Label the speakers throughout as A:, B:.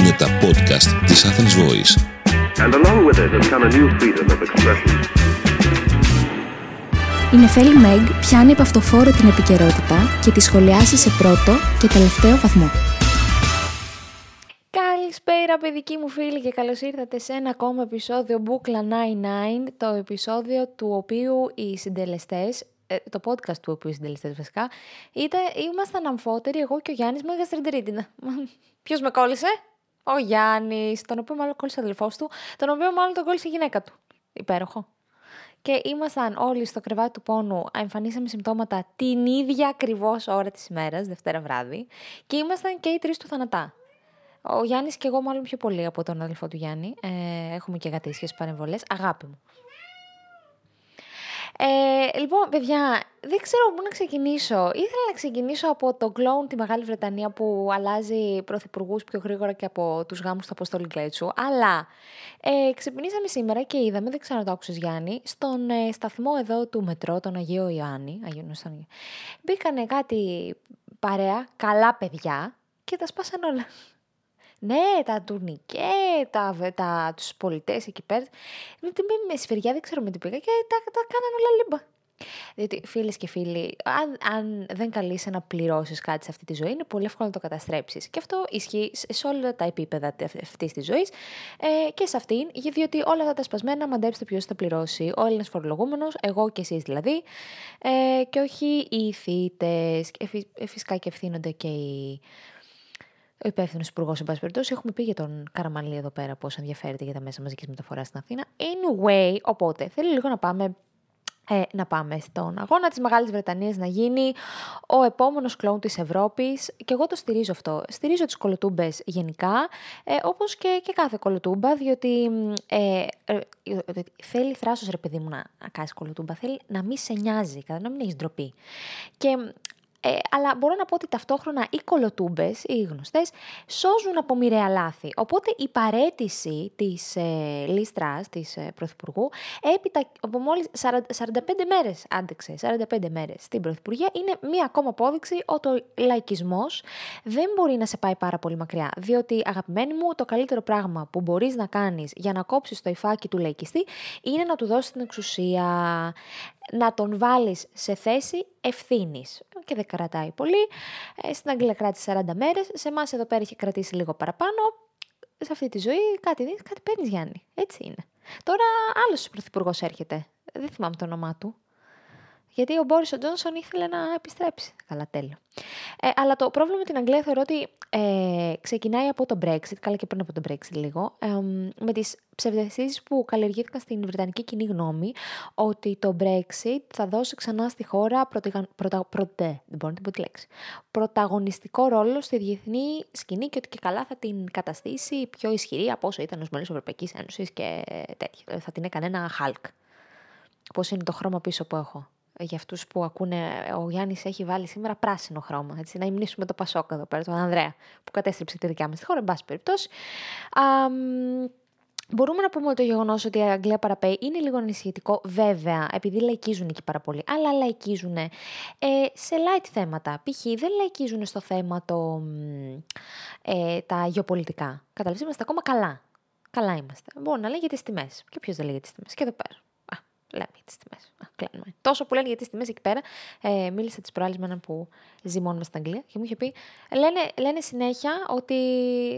A: Είναι τα podcast της Athens Voice.
B: And along with it has come a new freedom of expression.
C: Η Νεφέλη Μέγ πιάνει από αυτοφόρο την επικαιρότητα και τη σχολιάσει σε πρώτο και τελευταίο βαθμό.
D: Καλησπέρα παιδικοί μου φίλοι και καλώς ήρθατε σε ένα ακόμα επεισόδιο Μπούκλα 99, το επεισόδιο του οποίου οι συντελεστές ε, το podcast του οποίου συντελεστές βασικά, ήταν, ήμασταν αμφότεροι εγώ και ο Γιάννης με γαστρεντερίτιδα. Ποιος με κόλλησε; Ο Γιάννης, τον οποίο μάλλον κόλλησε ο αδελφός του, τον οποίο μάλλον τον κόλλησε η γυναίκα του. Υπέροχο. Και ήμασταν όλοι στο κρεβάτι του πόνου, εμφανίσαμε συμπτώματα την ίδια ακριβώς ώρα της ημέρας, Δευτέρα βράδυ, και ήμασταν και οι τρεις του θανατά. Ο Γιάννης και εγώ, μάλλον πιο πολύ από τον αδελφό του Γιάννη. Ε, έχουμε και γατήσιε παρεμβολές. Αγάπη μου. Ε, λοιπόν, παιδιά, δεν ξέρω πού να ξεκινήσω. Ήθελα να ξεκινήσω από το κλόουν τη Μεγάλη Βρετανία που αλλάζει πρωθυπουργούς πιο γρήγορα και από τους γάμους του Αποστόλη Κλέτσου. Αλλά ε, ξυπνήσαμε σήμερα και είδαμε, δεν ξέρω αν το άκουσες Γιάννη, στον ε, σταθμό εδώ του μετρό, τον Αγίο Ιωάννη. Αγίου Μπήκανε κάτι παρέα, καλά παιδιά και τα σπάσαν όλα. Ναι, τα τουρνικέ, τα, τα, τους πολιτές εκεί πέρα. Με, με σφυριά δεν ξέρω με τι πήγα και τα, τα κάνανε όλα λίμπα. Διότι φίλες και φίλοι, αν, αν δεν καλείσαι να πληρώσεις κάτι σε αυτή τη ζωή, είναι πολύ εύκολο να το καταστρέψεις. Και αυτό ισχύει σε όλα τα επίπεδα αυτής της ζωής ε, και σε αυτήν, διότι όλα αυτά τα σπασμένα μαντέψτε ποιος θα πληρώσει. Ο Έλληνας φορολογούμενος, εγώ και εσείς δηλαδή, ε, και όχι οι θήτε. Ε, φυσικά και ευθύνονται και οι ο υπεύθυνος υπουργός, εν πάση περιπτώσει, έχουμε πει για τον Καραμαλή εδώ πέρα πώς ενδιαφέρεται για τα μέσα μαζικής μεταφοράς στην Αθήνα. Anyway, οπότε θέλω λίγο να πάμε ε, να πάμε στον αγώνα της Μεγάλης Βρετανίας να γίνει ο επόμενος κλόουν της Ευρώπης και εγώ το στηρίζω αυτό. Στηρίζω τις κολοτούμπες γενικά, ε, όπως και, και κάθε κολοτούμπα, διότι ε, ε, ε θέλει θράσος ρε παιδί μου να, να κάνεις κολοτούμπα, θέλει να μην σε νοιάζει, να μην έχεις ντροπή. Και ε, αλλά μπορώ να πω ότι ταυτόχρονα οι κολοτούμπες, οι γνωστές, σώζουν από μοιραία λάθη. Οπότε η παρέτηση της ε, λίστρας της ε, Πρωθυπουργού, έπειτα από μόλις 45 μέρες, άντεξε, 45 μέρες στην Πρωθυπουργία, είναι μία ακόμα απόδειξη ότι ο λαϊκισμός δεν μπορεί να σε πάει πάρα πολύ μακριά. Διότι, αγαπημένοι μου, το καλύτερο πράγμα που μπορείς να κάνεις για να κόψεις το υφάκι του λαϊκιστή είναι να του δώσεις την εξουσία να τον βάλεις σε θέση ευθύνης. Και δεν κρατάει πολύ. Ε, στην Αγγλία κράτησε 40 μέρες. Σε εμάς εδώ πέρα έχει κρατήσει λίγο παραπάνω. Σε αυτή τη ζωή κάτι δίνεις, κάτι παίρνεις Γιάννη. Έτσι είναι. Τώρα άλλος πρωθυπουργός έρχεται. Δεν θυμάμαι το όνομά του. Γιατί ο Μπόρις ο Τζόνσον ήθελε να επιστρέψει. Καλά, τέλο. Ε, αλλά το πρόβλημα με την Αγγλία θεωρώ ότι ε, ξεκινάει από το Brexit, καλά και πριν από το Brexit λίγο, ε, με τις ψευδεστήσεις που καλλιεργήθηκαν στην Βρετανική κοινή γνώμη ότι το Brexit θα δώσει ξανά στη χώρα πρωταγων... πρωτα... προτε... δεν μπορώ να πω τη λέξη. πρωταγωνιστικό ρόλο στη διεθνή σκηνή και ότι και καλά θα την καταστήσει πιο ισχυρή από όσο ήταν ως μέλος Ευρωπαϊκής Ένωσης και τέτοια. Θα την έκανε ένα Hulk. Πώς είναι το χρώμα πίσω που έχω για αυτούς που ακούνε, ο Γιάννης έχει βάλει σήμερα πράσινο χρώμα. Έτσι, να υμνήσουμε το Πασόκ εδώ πέρα, τον Ανδρέα, που κατέστρεψε τη δικιά μας τη χώρα, εν πάση περιπτώσει. Μπορούμε να πούμε ότι το γεγονός ότι η Αγγλία παραπέει είναι λίγο ανησυχητικό, βέβαια, επειδή λαϊκίζουν εκεί πάρα πολύ. Αλλά λαϊκίζουν ε, σε light θέματα. Π.χ. δεν λαϊκίζουν στο θέμα το, ε, τα γεωπολιτικά. Καταλαβαίνετε, είμαστε ακόμα καλά. Καλά είμαστε. Μπορεί να λέει για τι τιμές. Και ποιος δεν λέει για τι τιμές. Και εδώ πέρα. Λέμε για τις τιμές. Τόσο που λένε για τι τιμές εκεί πέρα. Ε, μίλησα τι προάλλε με έναν που ζει μόνο στην Αγγλία και μου είχε πει. Λένε, λένε συνέχεια ότι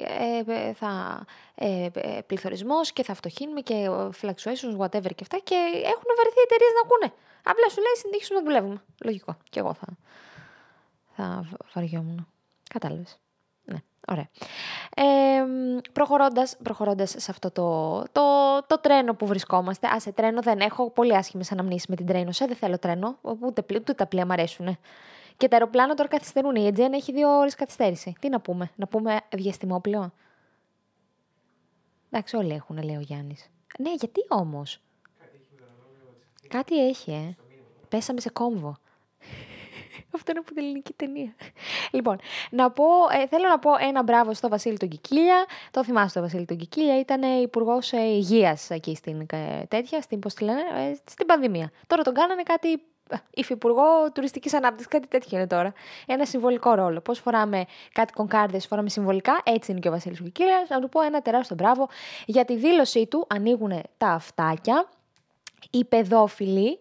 D: ε, ε θα ε, ε πληθωρισμός και θα φτωχύνουμε και fluctuations, whatever και αυτά. Και έχουν βαρεθεί οι εταιρείες να ακούνε. Απλά σου λέει συνεχίσουμε να δουλεύουμε. Λογικό. Και εγώ θα, θα βαριόμουν. Κατάλαβες. Ωραία. Ε, προχωρώντας, προχωρώντας σε αυτό το, το, το τρένο που βρισκόμαστε. Α, σε τρένο δεν έχω πολύ άσχημες αναμνήσεις με την τρένο. Σε δεν θέλω τρένο, ούτε, ούτε τα πλοία μου αρέσουν. Και τα αεροπλάνα τώρα καθυστερούν. Η Αιτζέν έχει δύο ώρες καθυστέρηση. Τι να πούμε, να πούμε διαστημόπλαιο; Εντάξει, όλοι έχουν, λέει ο Γιάννης. Ναι, γιατί όμως; Κάτι έχει, ε. Πέσαμε σε κόμβο. Αυτό είναι από την ελληνική ταινία. Λοιπόν, να πω, ε, θέλω να πω ένα μπράβο στο Βασίλη τον Κικίλια. Το θυμάστε το Βασίλη τον Κικίλια, ήταν υπουργός ε, υγείας εκεί στην ε, τέτοια, στην, πώς τη λένε, στην πανδημία. Τώρα τον κάνανε κάτι υφυπουργό τουριστικής ανάπτυξης, κάτι τέτοιο είναι τώρα. Ένα συμβολικό ρόλο. Πώς φοράμε κάτι κονκάρδε, φοράμε συμβολικά, έτσι είναι και ο Βασίλης Κουκίλα. Να του πω ένα τεράστιο μπράβο για τη δήλωσή του. Ανοίγουν τα αυτάκια. Οι παιδόφιλοι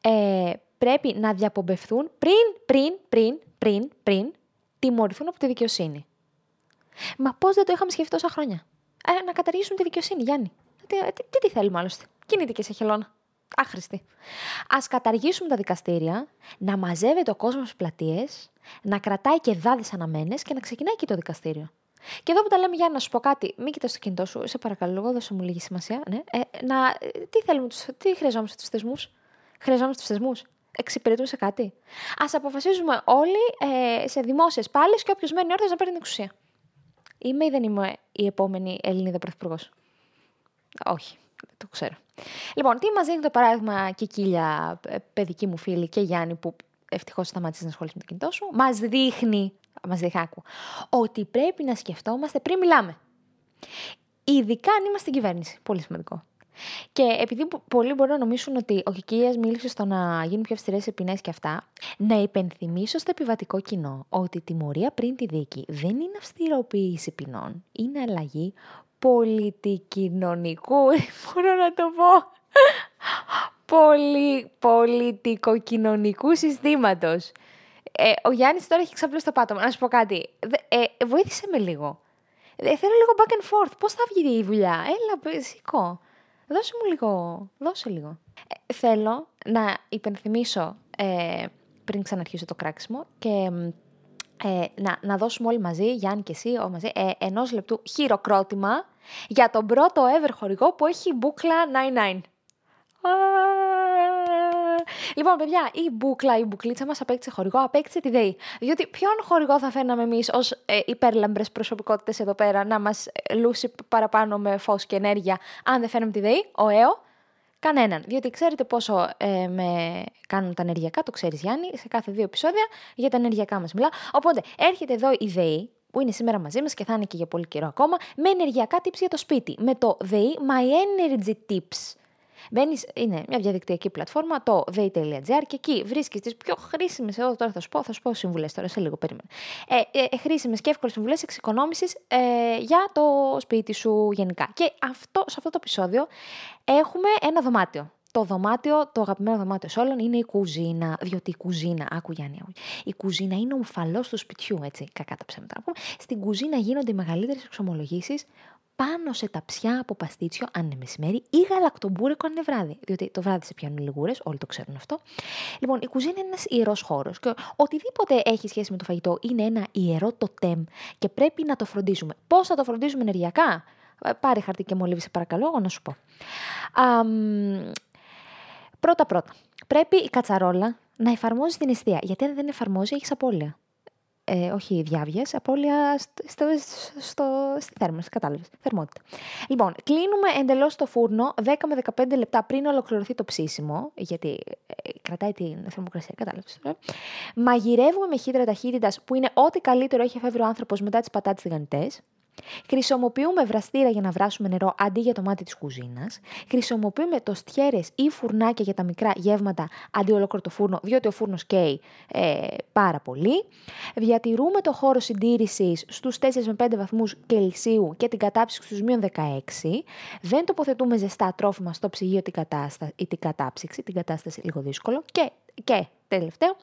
D: ε, πρέπει να διαπομπευθούν πριν, πριν, πριν, πριν, πριν τιμωρηθούν από τη δικαιοσύνη. Μα πώς δεν το είχαμε σκεφτεί τόσα χρόνια; Ε, να καταργήσουν τη δικαιοσύνη, Γιάννη. Τι, τι, τι, τι θέλουμε άλλωστε; Κινείται και σε χελώνα. Άχρηστη. Α καταργήσουμε τα δικαστήρια, να μαζεύεται ο κόσμο στις πλατείες, να κρατάει και δάδες αναμένες και να ξεκινάει και το δικαστήριο. Και εδώ που τα λέμε, για να σου πω κάτι, μην κοιτάς το κινητό σου, σε παρακαλώ, δώσε μου λίγη σημασία. Ναι. Ε, να, τι θέλουμε, τι χρειαζόμαστε τους θεσμούς; Χρειαζόμαστε τους θεσμούς; Εξυπηρετούν σε κάτι. Α αποφασίζουμε όλοι ε, σε δημόσιες πάλι και όποιος μένει όρθιος να παίρνει την εξουσία. Είμαι ή δεν είμαι η επόμενη Ελληνίδα πρωθυπουργός; Όχι, το ξέρω. Λοιπόν, τι μας δίνει το παράδειγμα και κύλια, ε, παιδική μου φίλη και Γιάννη, που ευτυχώς σταμάτησε να ασχολείται με το κινητό σου, μας δείχνει, μας δείχνει, ότι πρέπει να σκεφτόμαστε πριν μιλάμε. Ειδικά αν είμαστε στην κυβέρνηση. Πολύ σημαντικό. Και επειδή πολλοί μπορεί να νομίζουν ότι ο Κικία μίλησε στο να γίνουν πιο αυστηρές ποινές και αυτά, να υπενθυμίσω στο επιβατικό κοινό ότι η τιμωρία πριν τη δίκη δεν είναι αυστηροποίηση ποινών, είναι αλλαγή πολιτικοινωνικού, μπορώ να το πω, πολυ, πολιτικοκοινωνικού συστήματος. Ε, ο Γιάννης τώρα έχει ξαπλώσει το πάτωμα. Να σου πω κάτι. Ε, βοήθησε με λίγο. Ε, θέλω λίγο back and forth. Πώς θα βγει η δουλειά; Έλα, σηκώ. Δώσε μου λίγο. Δώσε λίγο. Ε, θέλω να υπενθυμίσω ε, πριν ξαναρχίσω το κράξιμο και ε, να, να δώσουμε όλοι μαζί, Γιάννη και εσύ, όλοι μαζί, ε, ενός λεπτού χειροκρότημα για τον πρώτο ever χορηγό που έχει μπουκλα 99. Λοιπόν, παιδιά, η μπουκλα, η μπουκλίτσα μας απέκτησε χορηγό, απέκτησε τη ΔΕΗ. Διότι ποιον χορηγό θα φέρναμε εμείς ως ε, υπέρλαμπρες προσωπικότητες εδώ πέρα να μας λούσει παραπάνω με φως και ενέργεια, αν δεν φέρνουμε τη ΔΕΗ, ο ΕΟ; Κανέναν. Διότι ξέρετε πόσο ε, με κάνουν τα ενεργειακά, το ξέρεις Γιάννη, σε κάθε δύο επεισόδια για τα ενεργειακά μας μιλά. Οπότε έρχεται εδώ η ΔΕΗ, που είναι σήμερα μαζί μας και θα είναι και για πολύ καιρό ακόμα, με ενεργειακά tips για το σπίτι. Με το ΔΕΗ My Energy Tips. Μπαίνεις, είναι μια διαδικτυακή πλατφόρμα, το day.gr και εκεί βρίσκεις τις πιο χρήσιμες. Εγώ τώρα θα σου πω, θα σου πω συμβουλές τώρα σε λίγο, περίμενε. Ε, ε, χρήσιμες και εύκολες συμβουλές εξοικονόμησης ε, για το σπίτι σου γενικά. Και αυτό, σε αυτό το επεισόδιο έχουμε ένα δωμάτιο. Το δωμάτιο, το αγαπημένο δωμάτιο σε όλων είναι η κουζίνα. Διότι η κουζίνα, άκου Γιάννη, η κουζίνα είναι ο ομφαλός του σπιτιού, έτσι, κακά τα ψέματα να πούμε. Στην κουζίνα γίνονται οι μεγαλύτερες εξομολογήσεις πάνω σε ταψιά από παστίτσιο αν είναι μεσημέρι ή γαλακτομπούρικο αν είναι βράδυ. Διότι το βράδυ σε πιάνουν λιγούρες, όλοι το ξέρουν αυτό. Λοιπόν, η κουζίνα είναι ένας ιερός χώρος και οτιδήποτε έχει σχέση με το φαγητό είναι ένα ιερό το τεμ και πρέπει να το φροντίζουμε. Πώς θα το φροντίζουμε ενεργειακά, ε, πάρε χαρτί και μολύβι, σε παρακαλώ, εγώ να σου πω. Πρώτα-πρώτα, πρέπει η κατσαρόλα να εφαρμόζει την αιστεία. Γιατί αν δεν εφαρμόζει, έχεις απώλεια ε, όχι διάβιες, απώλεια στο, στο, στη θέρμανση, κατάλαβες, θερμότητα. Λοιπόν, κλείνουμε εντελώς το φούρνο 10 με 15 λεπτά πριν ολοκληρωθεί το ψήσιμο, γιατί ε, κρατάει την θερμοκρασία, κατάλαβες. Ε. Μαγειρεύουμε με χύδρα ταχύτητας που είναι ό,τι καλύτερο έχει εφεύρει ο άνθρωπος μετά τις πατάτες τηγανιτές. Χρησιμοποιούμε βραστήρα για να βράσουμε νερό αντί για το μάτι της κουζίνας. Χρησιμοποιούμε τοστιέρε ή φουρνάκια για τα μικρά γεύματα αντί ολόκληρο το φούρνο, διότι ο φούρνος καίει ε, πάρα πολύ. Διατηρούμε το χώρο συντήρησης στους 4 με 5 βαθμούς Κελσίου και την κατάψυξη στους μείον 16. Δεν τοποθετούμε ζεστά τρόφιμα στο ψυγείο την κατάσταση, ή την κατάψυξη, την κατάσταση λίγο δύσκολο. Και, και τελευταίο,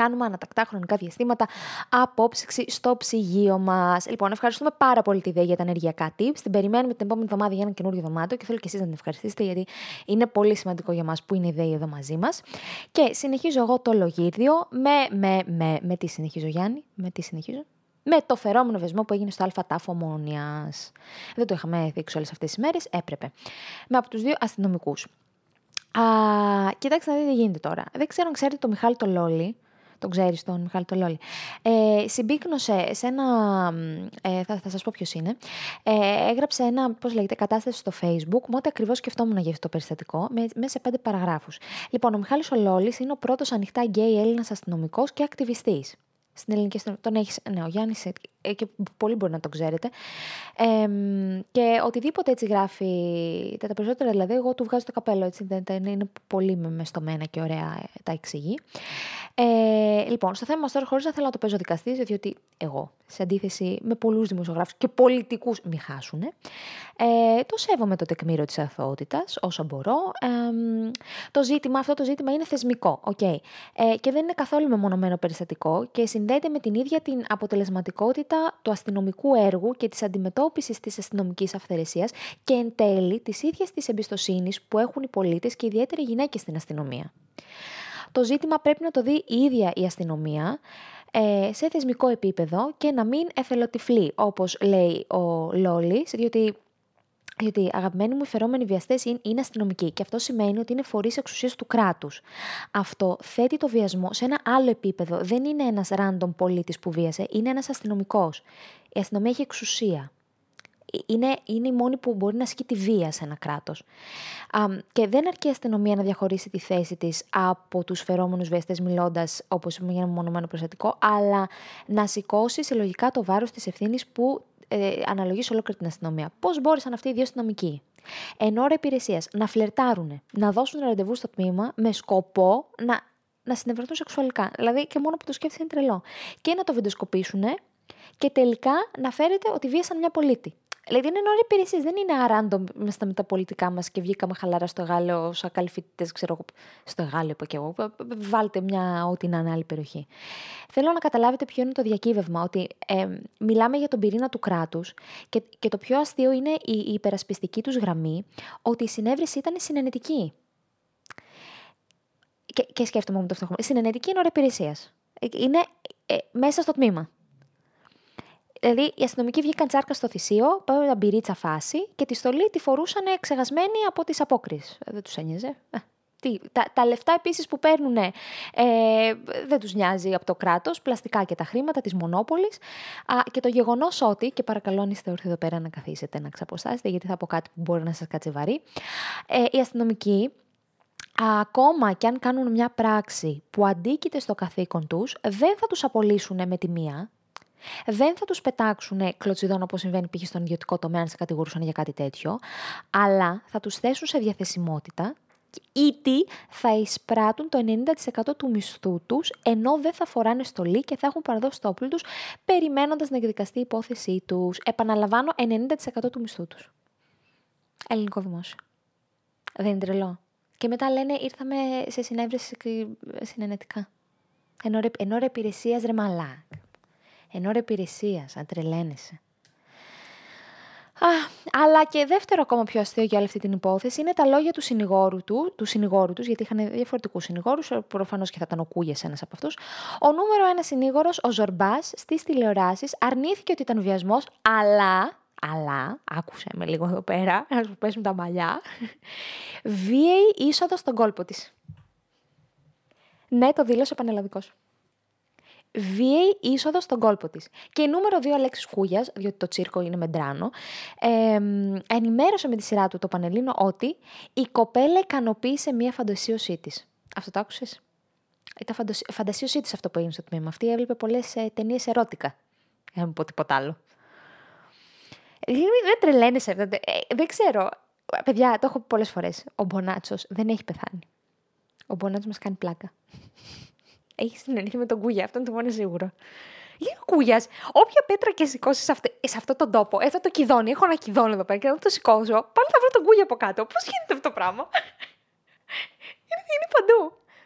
D: κάνουμε ανατακτά χρονικά διαστήματα απόψυξη στο ψυγείο μας. Λοιπόν, ευχαριστούμε πάρα πολύ τη ΔΕΗ για τα ενεργειακά tips. Την περιμένουμε την επόμενη εβδομάδα για ένα καινούριο δωμάτιο και θέλω και εσείς να την ευχαριστήσετε γιατί είναι πολύ σημαντικό για μας που είναι η ΔΕΗ εδώ μαζί μας. Και συνεχίζω εγώ το λογίδιο με, με, με, με τι συνεχίζω Γιάννη, με τι συνεχίζω με το φερόμενο βεσμό που έγινε στο Α τάφο Ομόνια. Δεν το είχαμε δείξει όλες αυτές τις μέρες, έπρεπε. Με από τους δύο αστυνομικούς. Α, κοιτάξτε να δείτε τι γίνεται τώρα. Δεν ξέρω αν ξέρετε το Μιχάλη το Λόλι, τον ξέρεις τον Μιχάλη Τολόλη, ε, συμπίκνωσε σε ένα, ε, θα, θα σας πω ποιος είναι, ε, έγραψε ένα, πώς λέγεται, κατάσταση στο facebook, με ό,τι ακριβώς σκεφτόμουν για αυτό το περιστατικό, με, μέσα σε πέντε παραγράφους. Λοιπόν, ο Μιχάλης Ολόλης είναι ο πρώτος ανοιχτά γκέι Έλληνας αστυνομικός και ακτιβιστής στην ελληνική αστυνομία. Τον έχεις. Ναι, ο Γιάννης, ε, και πολύ μπορεί να το ξέρετε. Ε, και οτιδήποτε έτσι γράφει, τα, τα περισσότερα δηλαδή, εγώ του βγάζω το καπέλο. Έτσι, δεν, δεν είναι πολύ μεστομένα και ωραία ε, τα εξηγεί. Ε, λοιπόν, στο θέμα μας τώρα, χωρίς να θέλω να το παίζω δικαστής, διότι εγώ, σε αντίθεση με πολλούς δημοσιογράφους και πολιτικούς, μη χάσουν, ε, το σέβομαι το τεκμήριο της αθωότητας όσο μπορώ. Ε, το ζήτημα, αυτό το ζήτημα είναι θεσμικό, okay. ε, και δεν είναι καθόλου μεμονωμένο περιστατικό και συνδέεται με την ίδια την αποτελεσματικότητα του αστυνομικού έργου και της αντιμετώπισης της αστυνομικής αυθαιρεσίας και εν τέλει της ίδιας της εμπιστοσύνης που έχουν οι πολίτες και ιδιαίτερα οι γυναίκες στην αστυνομία. Το ζήτημα πρέπει να το δει η ίδια η αστυνομία ε, σε θεσμικό επίπεδο και να μην εθελοτυφλεί, όπως λέει ο Λόλης, διότι γιατί αγαπημένοι μου οι φερόμενοι βιαστές είναι, αστυνομικοί και αυτό σημαίνει ότι είναι φορείς εξουσίας του κράτους. Αυτό θέτει το βιασμό σε ένα άλλο επίπεδο. Δεν είναι ένας random πολίτης που βίασε, είναι ένας αστυνομικός. Η αστυνομία έχει εξουσία είναι, είναι η μόνη που μπορεί να ασκεί τη βία σε ένα κράτος. Και δεν αρκεί η αστυνομία να διαχωρίσει τη θέση της από τους φερόμενους βιαστές, μιλώντας όπως είπαμε για ένα μονομένο προστατικό, αλλά να σηκώσει συλλογικά το βάρος της ευθύνης που ε, αναλογεί σε ολόκληρη την αστυνομία. Πώς μπόρεσαν αυτοί οι δύο αστυνομικοί, εν ώρα υπηρεσίας, να φλερτάρουν, να δώσουν ραντεβού στο τμήμα με σκοπό να, να συνευρεθούν σεξουαλικά. Δηλαδή και μόνο που το σκέφτεται είναι τρελό. Και να το βιντεοσκοπήσουν και τελικά να φέρεται ότι βίασαν μια πολίτη. Δηλαδή είναι ώρα υπηρεσίες, δεν είναι αράντο με στα μεταπολιτικά μας και βγήκαμε χαλαρά στο Γάλλο, σαν καλοί ξέρω εγώ. Στο Γάλλο είπα και εγώ. Βάλτε μια ό,τι να είναι άλλη περιοχή. Θέλω να καταλάβετε ποιο είναι το διακύβευμα, ότι ε, μιλάμε για τον πυρήνα του κράτους και, και το πιο αστείο είναι η, η υπερασπιστική τους γραμμή ότι η συνέβρεση ήταν συνενετική. Και, και σκέφτομαι με το φτωχό. Συνενετική είναι ώρα υπηρεσίας. Ε, είναι ε, μέσα στο τμήμα. Δηλαδή, οι αστυνομικοί βγήκαν τσάρκα στο θυσίο, πάμε με μπυρίτσα φάση και τη στολή τη φορούσαν ξεχασμένη από τις απόκριες. Ε, δεν τους ένοιαζε. Ε, τι, τα, τα λεφτά επίσης που παίρνουν ε, δεν τους νοιάζει από το κράτος, πλαστικά και τα χρήματα της μονόπολης. Και το γεγονός ότι, και παρακαλώ αν είστε όρθιοι εδώ πέρα να καθίσετε να ξαποστάσετε, γιατί θα πω κάτι που μπορεί να σας κάτσει βαρύ. Ε, οι αστυνομικοί ακόμα και αν κάνουν μια πράξη που αντίκειται στο καθήκον τους, δεν θα τους απολύσουν με τη μία, δεν θα τους πετάξουν κλωτσιδών όπως συμβαίνει π.χ. στον ιδιωτικό τομέα, αν σε κατηγορούσαν για κάτι τέτοιο, αλλά θα τους θέσουν σε διαθεσιμότητα ή θα εισπράττουν το 90% του μισθού τους, ενώ δεν θα φοράνε στολή και θα έχουν παραδώσει το όπλο τους, περιμένοντας να εκδικαστεί η υπόθεσή τους. Επαναλαμβάνω, 90% του μισθού τους. Ελληνικό δημόσιο. Δεν είναι τρελό. Και μετά λένε ήρθαμε σε συνέβρεση συνενετικά. Εν ώρα υπηρεσίας ρε μαλάκ εν ώρα υπηρεσίας, αν τρελαίνεσαι. Α, αλλά και δεύτερο ακόμα πιο αστείο για όλη αυτή την υπόθεση είναι τα λόγια του συνηγόρου του, του συνηγόρου τους, γιατί είχαν διαφορετικούς συνηγόρους, προφανώς και θα ήταν ο Κούγε ένας από αυτούς. Ο νούμερο ένα συνήγορος, ο Ζορμπάς, στις τηλεοράσεις αρνήθηκε ότι ήταν βιασμός, αλλά. Αλλά, άκουσε με λίγο εδώ πέρα, να σου πέσουν τα μαλλιά. Βίαιη είσοδος στον κόλπο της. Ναι, το δήλωσε ο Πανελλαδικός βίαιη είσοδος στον κόλπο της. Και η νούμερο 2 Αλέξης Κούγιας, διότι το τσίρκο είναι μεντράνο, ε, ενημέρωσε με τη σειρά του το Πανελλήνιο ότι η κοπέλα ικανοποίησε μία φαντασίωσή της. Αυτό το άκουσες; Ήταν φαντασίωσή της αυτό που έγινε στο τμήμα. Αυτή έβλεπε πολλές ε, ταινίες ερώτικα. Δεν μου πω τίποτα άλλο. Ε, δεν τρελαίνεσαι. Δεν, ε, δεν ξέρω. Παιδιά, το έχω πει πολλές φορές. Ο Μπονάτσος δεν έχει πεθάνει. Ο Μπονάτσος μας κάνει πλάκα. Έχεις συνεννοηθεί με τον Κούγια, αυτό είναι το μόνο σίγουρο. Είναι ο Κούγιας, όποια πέτρα και σηκώσεις σε, σε αυτόν τον τόπο, εδώ το κηδόνι, έχω ένα κηδόνι εδώ πέρα και όταν το σηκώσω, πάλι θα βρω τον Κούγια από κάτω. Πώς γίνεται αυτό το πράγμα; είναι, είναι παντού.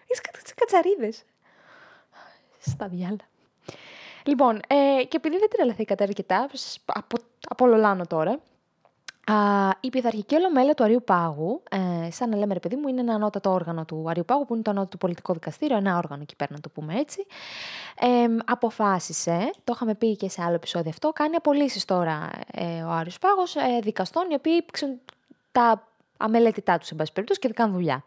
D: Είσαι κάτω στι κατσαρίδες. Στα διάλα. Λοιπόν, ε, και επειδή δεν τρελαθήκατε αρκετά, από, απολολάνω τώρα, Α, η πειθαρχική ολομέλεια του Αρίου Πάγου, ε, σαν να λέμε ρε παιδί μου, είναι ένα ανώτατο όργανο του Αρίου Πάγου, που είναι το ανώτατο πολιτικό δικαστήριο, ένα όργανο εκεί πέρα να το πούμε έτσι. Ε, αποφάσισε, το είχαμε πει και σε άλλο επεισόδιο αυτό, κάνει απολύσεις τώρα ε, ο Άριος Πάγος ε, δικαστών, οι οποίοι τα αμελετητά τους, σε πάση περιπτώσει, και δεν κάνουν δουλειά.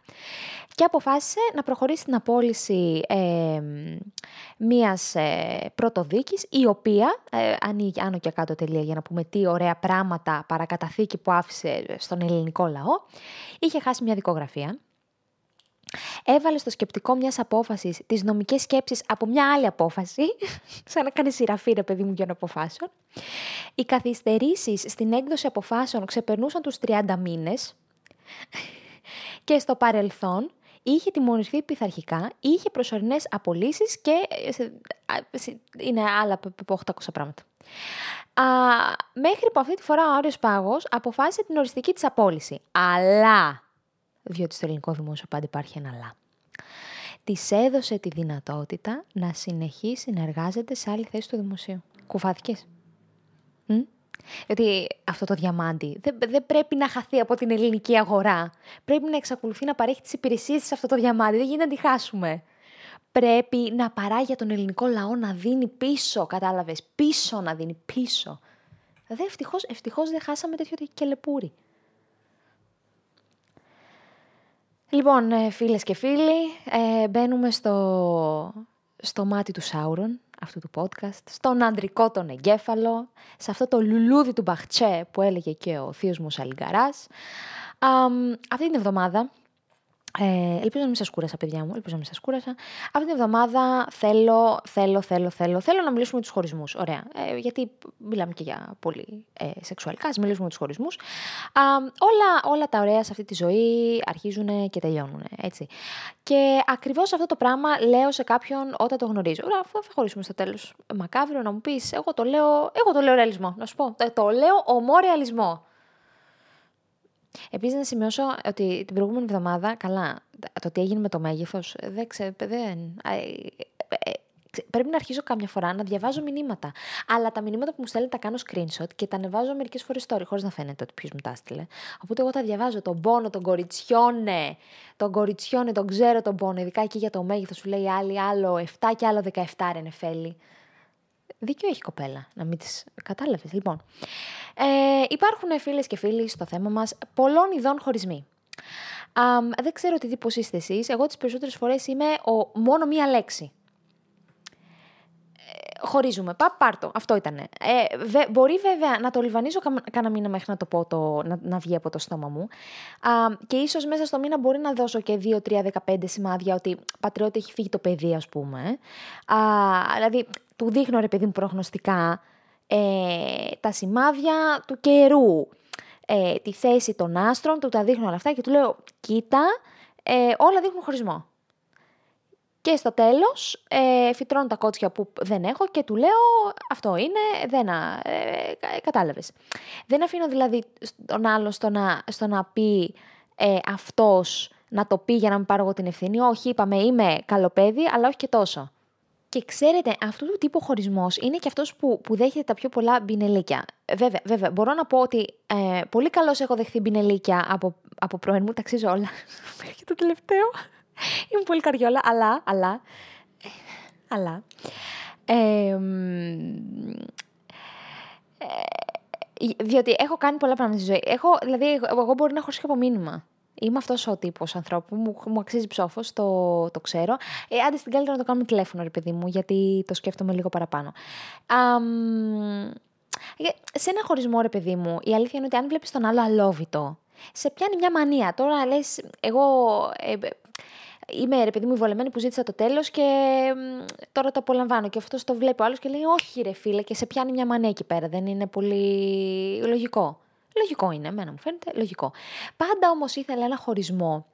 D: Και αποφάσισε να προχωρήσει στην απόλυση ε, μιας ε, πρωτοδίκης, η οποία ε, ανοίγει άνω και κάτω τελεία για να πούμε τι ωραία πράγματα παρακαταθήκη που άφησε στον ελληνικό λαό, είχε χάσει μια δικογραφία. έβαλε στο σκεπτικό μιας απόφασης τις νομικές σκέψεις από μια άλλη απόφαση, σαν να κάνει σειραφή, ρε παιδί μου, για αποφάσεων. Οι καθυστερήσεις στην έκδοση αποφάσεων ξεπερνούσαν τους 30 μήνες. Και στο παρελθόν είχε τιμωρηθεί πειθαρχικά, είχε προσωρινές απολύσεις και ε, είναι άλλα από 800 πράγματα. Α, μέχρι που αυτή τη φορά ο Άριος Πάγος αποφάσισε την οριστική της απόλυση. Αλλά, διότι στο ελληνικό δημόσιο πάντα υπάρχει ένα αλλά, της έδωσε τη δυνατότητα να συνεχίσει να εργάζεται σε άλλη θέση του δημοσίου. Κουφάθηκες; Γιατί αυτό το διαμάντι δεν, δεν πρέπει να χαθεί από την ελληνική αγορά. Πρέπει να εξακολουθεί να παρέχει τις υπηρεσίες σε αυτό το διαμάντι. Δεν γίνεται να τη χάσουμε. Πρέπει να παράγει για τον ελληνικό λαό να δίνει πίσω, κατάλαβες. Πίσω να δίνει, πίσω. Δηλαδή ευτυχώς ευτυχώς δεν χάσαμε τέτοιο κελεπούρι. Λοιπόν, ε, φίλες και φίλοι, ε, μπαίνουμε στο, στο μάτι του Σάουρον αυτού του podcast, στον αντρικό τον εγκέφαλο, σε αυτό το λουλούδι του Μπαχτσέ που έλεγε και ο θείος μου Σαλιγκαράς. αυτή την εβδομάδα ε, ελπίζω να μην σας κούρασα, παιδιά μου. Ελπίζω να μην σας κούρασα. Αυτή την εβδομάδα θέλω, θέλω, θέλω, θέλω, θέλω να μιλήσουμε για τους χωρισμούς. Ωραία. Ε, γιατί μιλάμε και για πολύ ε, σεξουαλικά. Α μιλήσουμε για τους χωρισμούς. Όλα, όλα τα ωραία σε αυτή τη ζωή αρχίζουν και τελειώνουν. Έτσι. Και ακριβώς αυτό το πράγμα λέω σε κάποιον όταν το γνωρίζω. Ωραία, αυτό θα χωρίσουμε στο τέλος. Μακάβριο να μου πεις, εγώ το λέω, εγώ το λέω ρεαλισμό. Να σου πω. Ε, το λέω ομό ρεαλισμό. Επίσης, να σημειώσω ότι την προηγούμενη εβδομάδα, καλά, το τι έγινε με το μέγεθος, δεν ξέρω. Δεν, ε, πρέπει να αρχίσω κάμια φορά να διαβάζω μηνύματα. Αλλά τα μηνύματα που μου στέλνει τα κάνω screenshot και τα ανεβάζω μερικές φορές story, χωρίς να φαίνεται ότι ποιος μου τα έστειλε. Οπότε εγώ τα διαβάζω. Τον πόνο, τον κοριτσιόνε. Τον κοριτσιόνε, τον ξέρω τον πόνο. Ειδικά εκεί για το μέγεθος σου λέει άλλη άλλο 7 και άλλο 17 ρε νεφέλη. Δίκιο έχει κοπέλα, να μην τις κατάλαβες. Λοιπόν, ε, υπάρχουν φίλες και φίλοι στο θέμα μας πολλών ειδών χωρισμοί. δεν ξέρω τι τύπος είστε εσείς, εγώ τις περισσότερες φορές είμαι ο, μόνο μία λέξη. Ε, χωρίζουμε. Πά, πάρτο. Αυτό ήταν. Ε, μπορεί βέβαια να το λιβανίζω κάνα μήνα μέχρι να το πω το, να, να βγει από το στόμα μου. Α, και ίσως μέσα στο μήνα μπορεί να δώσω και 2, 3, 15 σημάδια ότι πατριώτη έχει φύγει το παιδί, ας πούμε. Α, δηλαδή, του δείχνω ρε παιδί μου προγνωστικά ε, τα σημάδια του καιρού, ε, τη θέση των άστρων, του τα δείχνω όλα αυτά και του λέω κοίτα, ε, όλα δείχνουν χωρισμό. Και στο τέλος ε, φυτρώνω τα κότσια που δεν έχω και του λέω αυτό είναι, δεν ε, κατάλαβες. Δεν αφήνω δηλαδή τον άλλο στο να, στο να πει ε, αυτός να το πει για να μην πάρω εγώ την ευθύνη. Όχι, είπαμε είμαι καλοπέδι, αλλά όχι και τόσο. Και ξέρετε, αυτού του τύπου χωρισμός είναι και αυτός που, που δέχεται τα πιο πολλά μπινελίκια. Βέβαια, βέβαια, μπορώ να πω ότι ε, πολύ καλώς έχω δεχθεί μπινελίκια από, από πρώην μου, ταξίζω όλα. Μέχρι το τελευταίο. Είμαι πολύ καριόλα, αλλά, αλλά, αλλά, ε, ε, διότι έχω κάνει πολλά πράγματα στη ζωή. Έχω, δηλαδή, εγώ μπορεί να χωρίσω και από μήνυμα. Είμαι αυτός ο τύπος ανθρώπου, μου, μου αξίζει ψόφος, το, το ξέρω. Ε, άντε στην καλύτερα να το κάνουμε τηλέφωνο, ρε παιδί μου, γιατί το σκέφτομαι λίγο παραπάνω. σε ένα χωρισμό, ρε παιδί μου, η αλήθεια είναι ότι αν βλέπεις τον άλλο αλόβητο, σε πιάνει μια μανία. Τώρα λες, εγώ ε, είμαι ρε παιδί μου βολεμένη που ζήτησα το τέλος και τώρα το απολαμβάνω. Και αυτός το βλέπει ο άλλος και λέει: Όχι, ρε φίλε, και σε πιάνει μια μανία εκεί πέρα. Δεν είναι πολύ λογικό. Λογικό είναι, εμένα μου φαίνεται λογικό. Πάντα όμως ήθελα ένα χωρισμό.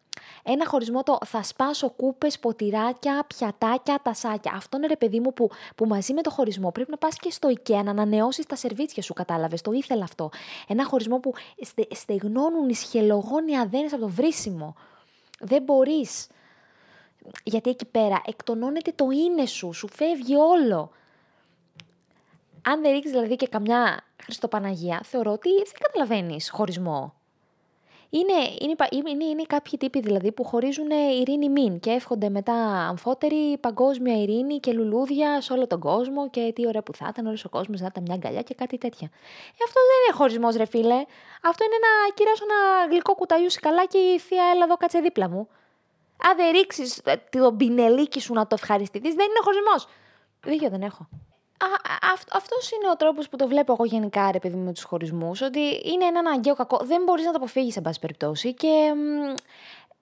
D: Ένα χωρισμό το θα σπάσω κούπες, ποτηράκια, πιατάκια, τασάκια. Αυτό είναι ρε παιδί μου που, που μαζί με το χωρισμό πρέπει να πας και στο IKEA να ανανεώσεις τα σερβίτσια σου, κατάλαβες. Το ήθελα αυτό. Ένα χωρισμό που στε, στεγνώνουν οι σχελογόνοι αδένες από το βρίσιμο. Δεν μπορείς. Γιατί εκεί πέρα εκτονώνεται το είναι σου, σου φεύγει όλο. Αν δεν ρίξεις δηλαδή και καμιά Χριστοπαναγία, θεωρώ ότι δεν καταλαβαίνεις χωρισμό. Είναι, είναι, είναι, είναι κάποιοι τύποι δηλαδή που χωρίζουν ειρήνη μην και εύχονται μετά αμφότερη παγκόσμια ειρήνη και λουλούδια σε όλο τον κόσμο και τι ωραία που θα ήταν όλος ο κόσμος να ήταν μια αγκαλιά και κάτι τέτοια. Ε, αυτό δεν είναι χωρισμός, ρε φίλε. Αυτό είναι να κυράσω ένα γλυκό κουταλιούσι καλά και η θεία έλα εδώ κάτσε δίπλα μου. Αν δεν ρίξεις ε, το μπινελίκι σου να το ευχαριστηθείς, δεν είναι χωρισμός. Δίκιο δεν έχω αυτός είναι ο τρόπος που το βλέπω εγώ γενικά, ρε παιδί με τους χωρισμούς. Ότι είναι ένα αναγκαίο κακό. Δεν μπορείς να το αποφύγεις, εν πάση περιπτώσει. Και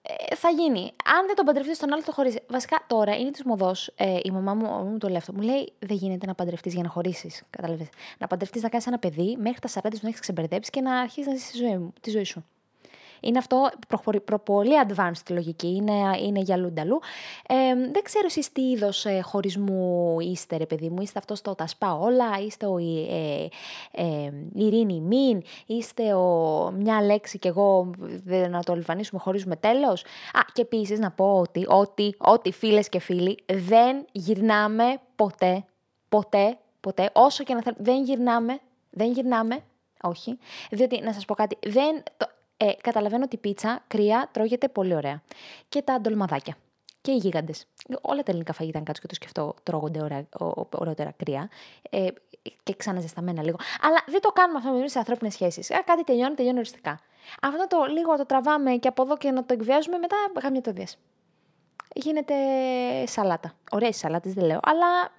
D: ε, θα γίνει. Αν δεν τον παντρευτείς στον άλλο, το χωρίζει. Βασικά τώρα είναι της μοδός. Ε, η μαμά μου, μου το λέει αυτό. Μου λέει: Δεν γίνεται να παντρευτείς για να χωρίσεις. Κατάλαβε. Να παντρευτείς να κάνεις ένα παιδί μέχρι τα 40 που να έχεις ξεμπερδέψει και να αρχίσεις να ζεις τη ζωή, τη ζωή σου. Είναι αυτό προ, προ, πολύ advanced λογική, είναι, είναι για λούνταλου. Ε, δεν ξέρω εσείς τι είδος ε, χωρισμού είστε ρε παιδί μου, είστε αυτός στο τα σπά όλα, είστε ο ε, ε, Ειρήνη Μην, είστε ο μια λέξη και εγώ δεν να το λιβανίσουμε χωρίζουμε τέλος. Α, και επίσης να πω ότι, ότι, ότι φίλες και φίλοι δεν γυρνάμε ποτέ, ποτέ, ποτέ, όσο και να θέλουμε, δεν γυρνάμε, δεν γυρνάμε, όχι, διότι να σας πω κάτι, δεν, το, ε, καταλαβαίνω ότι η πίτσα κρύα τρώγεται πολύ ωραία. Και τα ντολμαδάκια. Και οι γίγαντες. Όλα τα ελληνικά φαγητά, αν κάτσω και το σκεφτώ, τρώγονται ωραία, ωραιότερα κρύα. Ε, και ξαναζεσταμένα λίγο. Αλλά δεν το κάνουμε αυτό με τι ανθρώπινες σχέσεις. Ε, κάτι τελειώνει, τελειώνει οριστικά. Αυτό το λίγο το τραβάμε και από εδώ και να το εκβιάζουμε, μετά γάμια το διές. Γίνεται σαλάτα. Ωραίε σαλάτες, δεν λέω, αλλά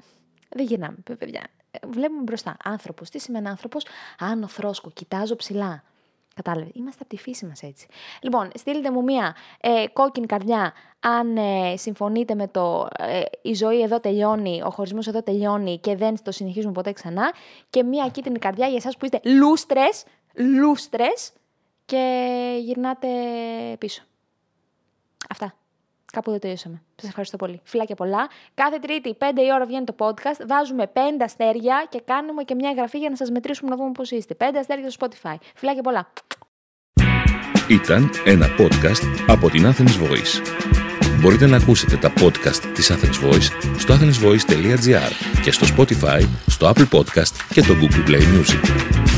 D: δεν γυρνάμε, παιδιά. Βλέπουμε μπροστά. Άνθρωπος. Τι σημαίνει άνθρωπος, άνω θρόσκος, κοιτάζω ψηλά. Κατάλαβε. Είμαστε από τη φύση μας έτσι. Λοιπόν, στείλτε μου μία ε, κόκκινη καρδιά αν ε, συμφωνείτε με το ε, η ζωή εδώ τελειώνει, ο χωρισμός εδώ τελειώνει και δεν το συνεχίζουμε ποτέ ξανά και μία κίτρινη καρδιά για εσάς που είστε λούστρες, λούστρες και γυρνάτε πίσω. Αυτά. Κάπου εδώ τελειώσαμε. Σας ευχαριστώ πολύ. Φιλάκια πολλά. Κάθε Τρίτη, 5 η ώρα βγαίνει το podcast. Βάζουμε 5 αστέρια και κάνουμε και μια εγγραφή για να σας μετρήσουμε να δούμε πώς είστε. 5 αστέρια στο Spotify. Φιλάκια πολλά.
A: Ήταν ένα podcast από την Athens Voice. Μπορείτε να ακούσετε τα podcast της Athens Voice στο athensvoice.gr και στο Spotify, στο Apple Podcast και το Google Play Music.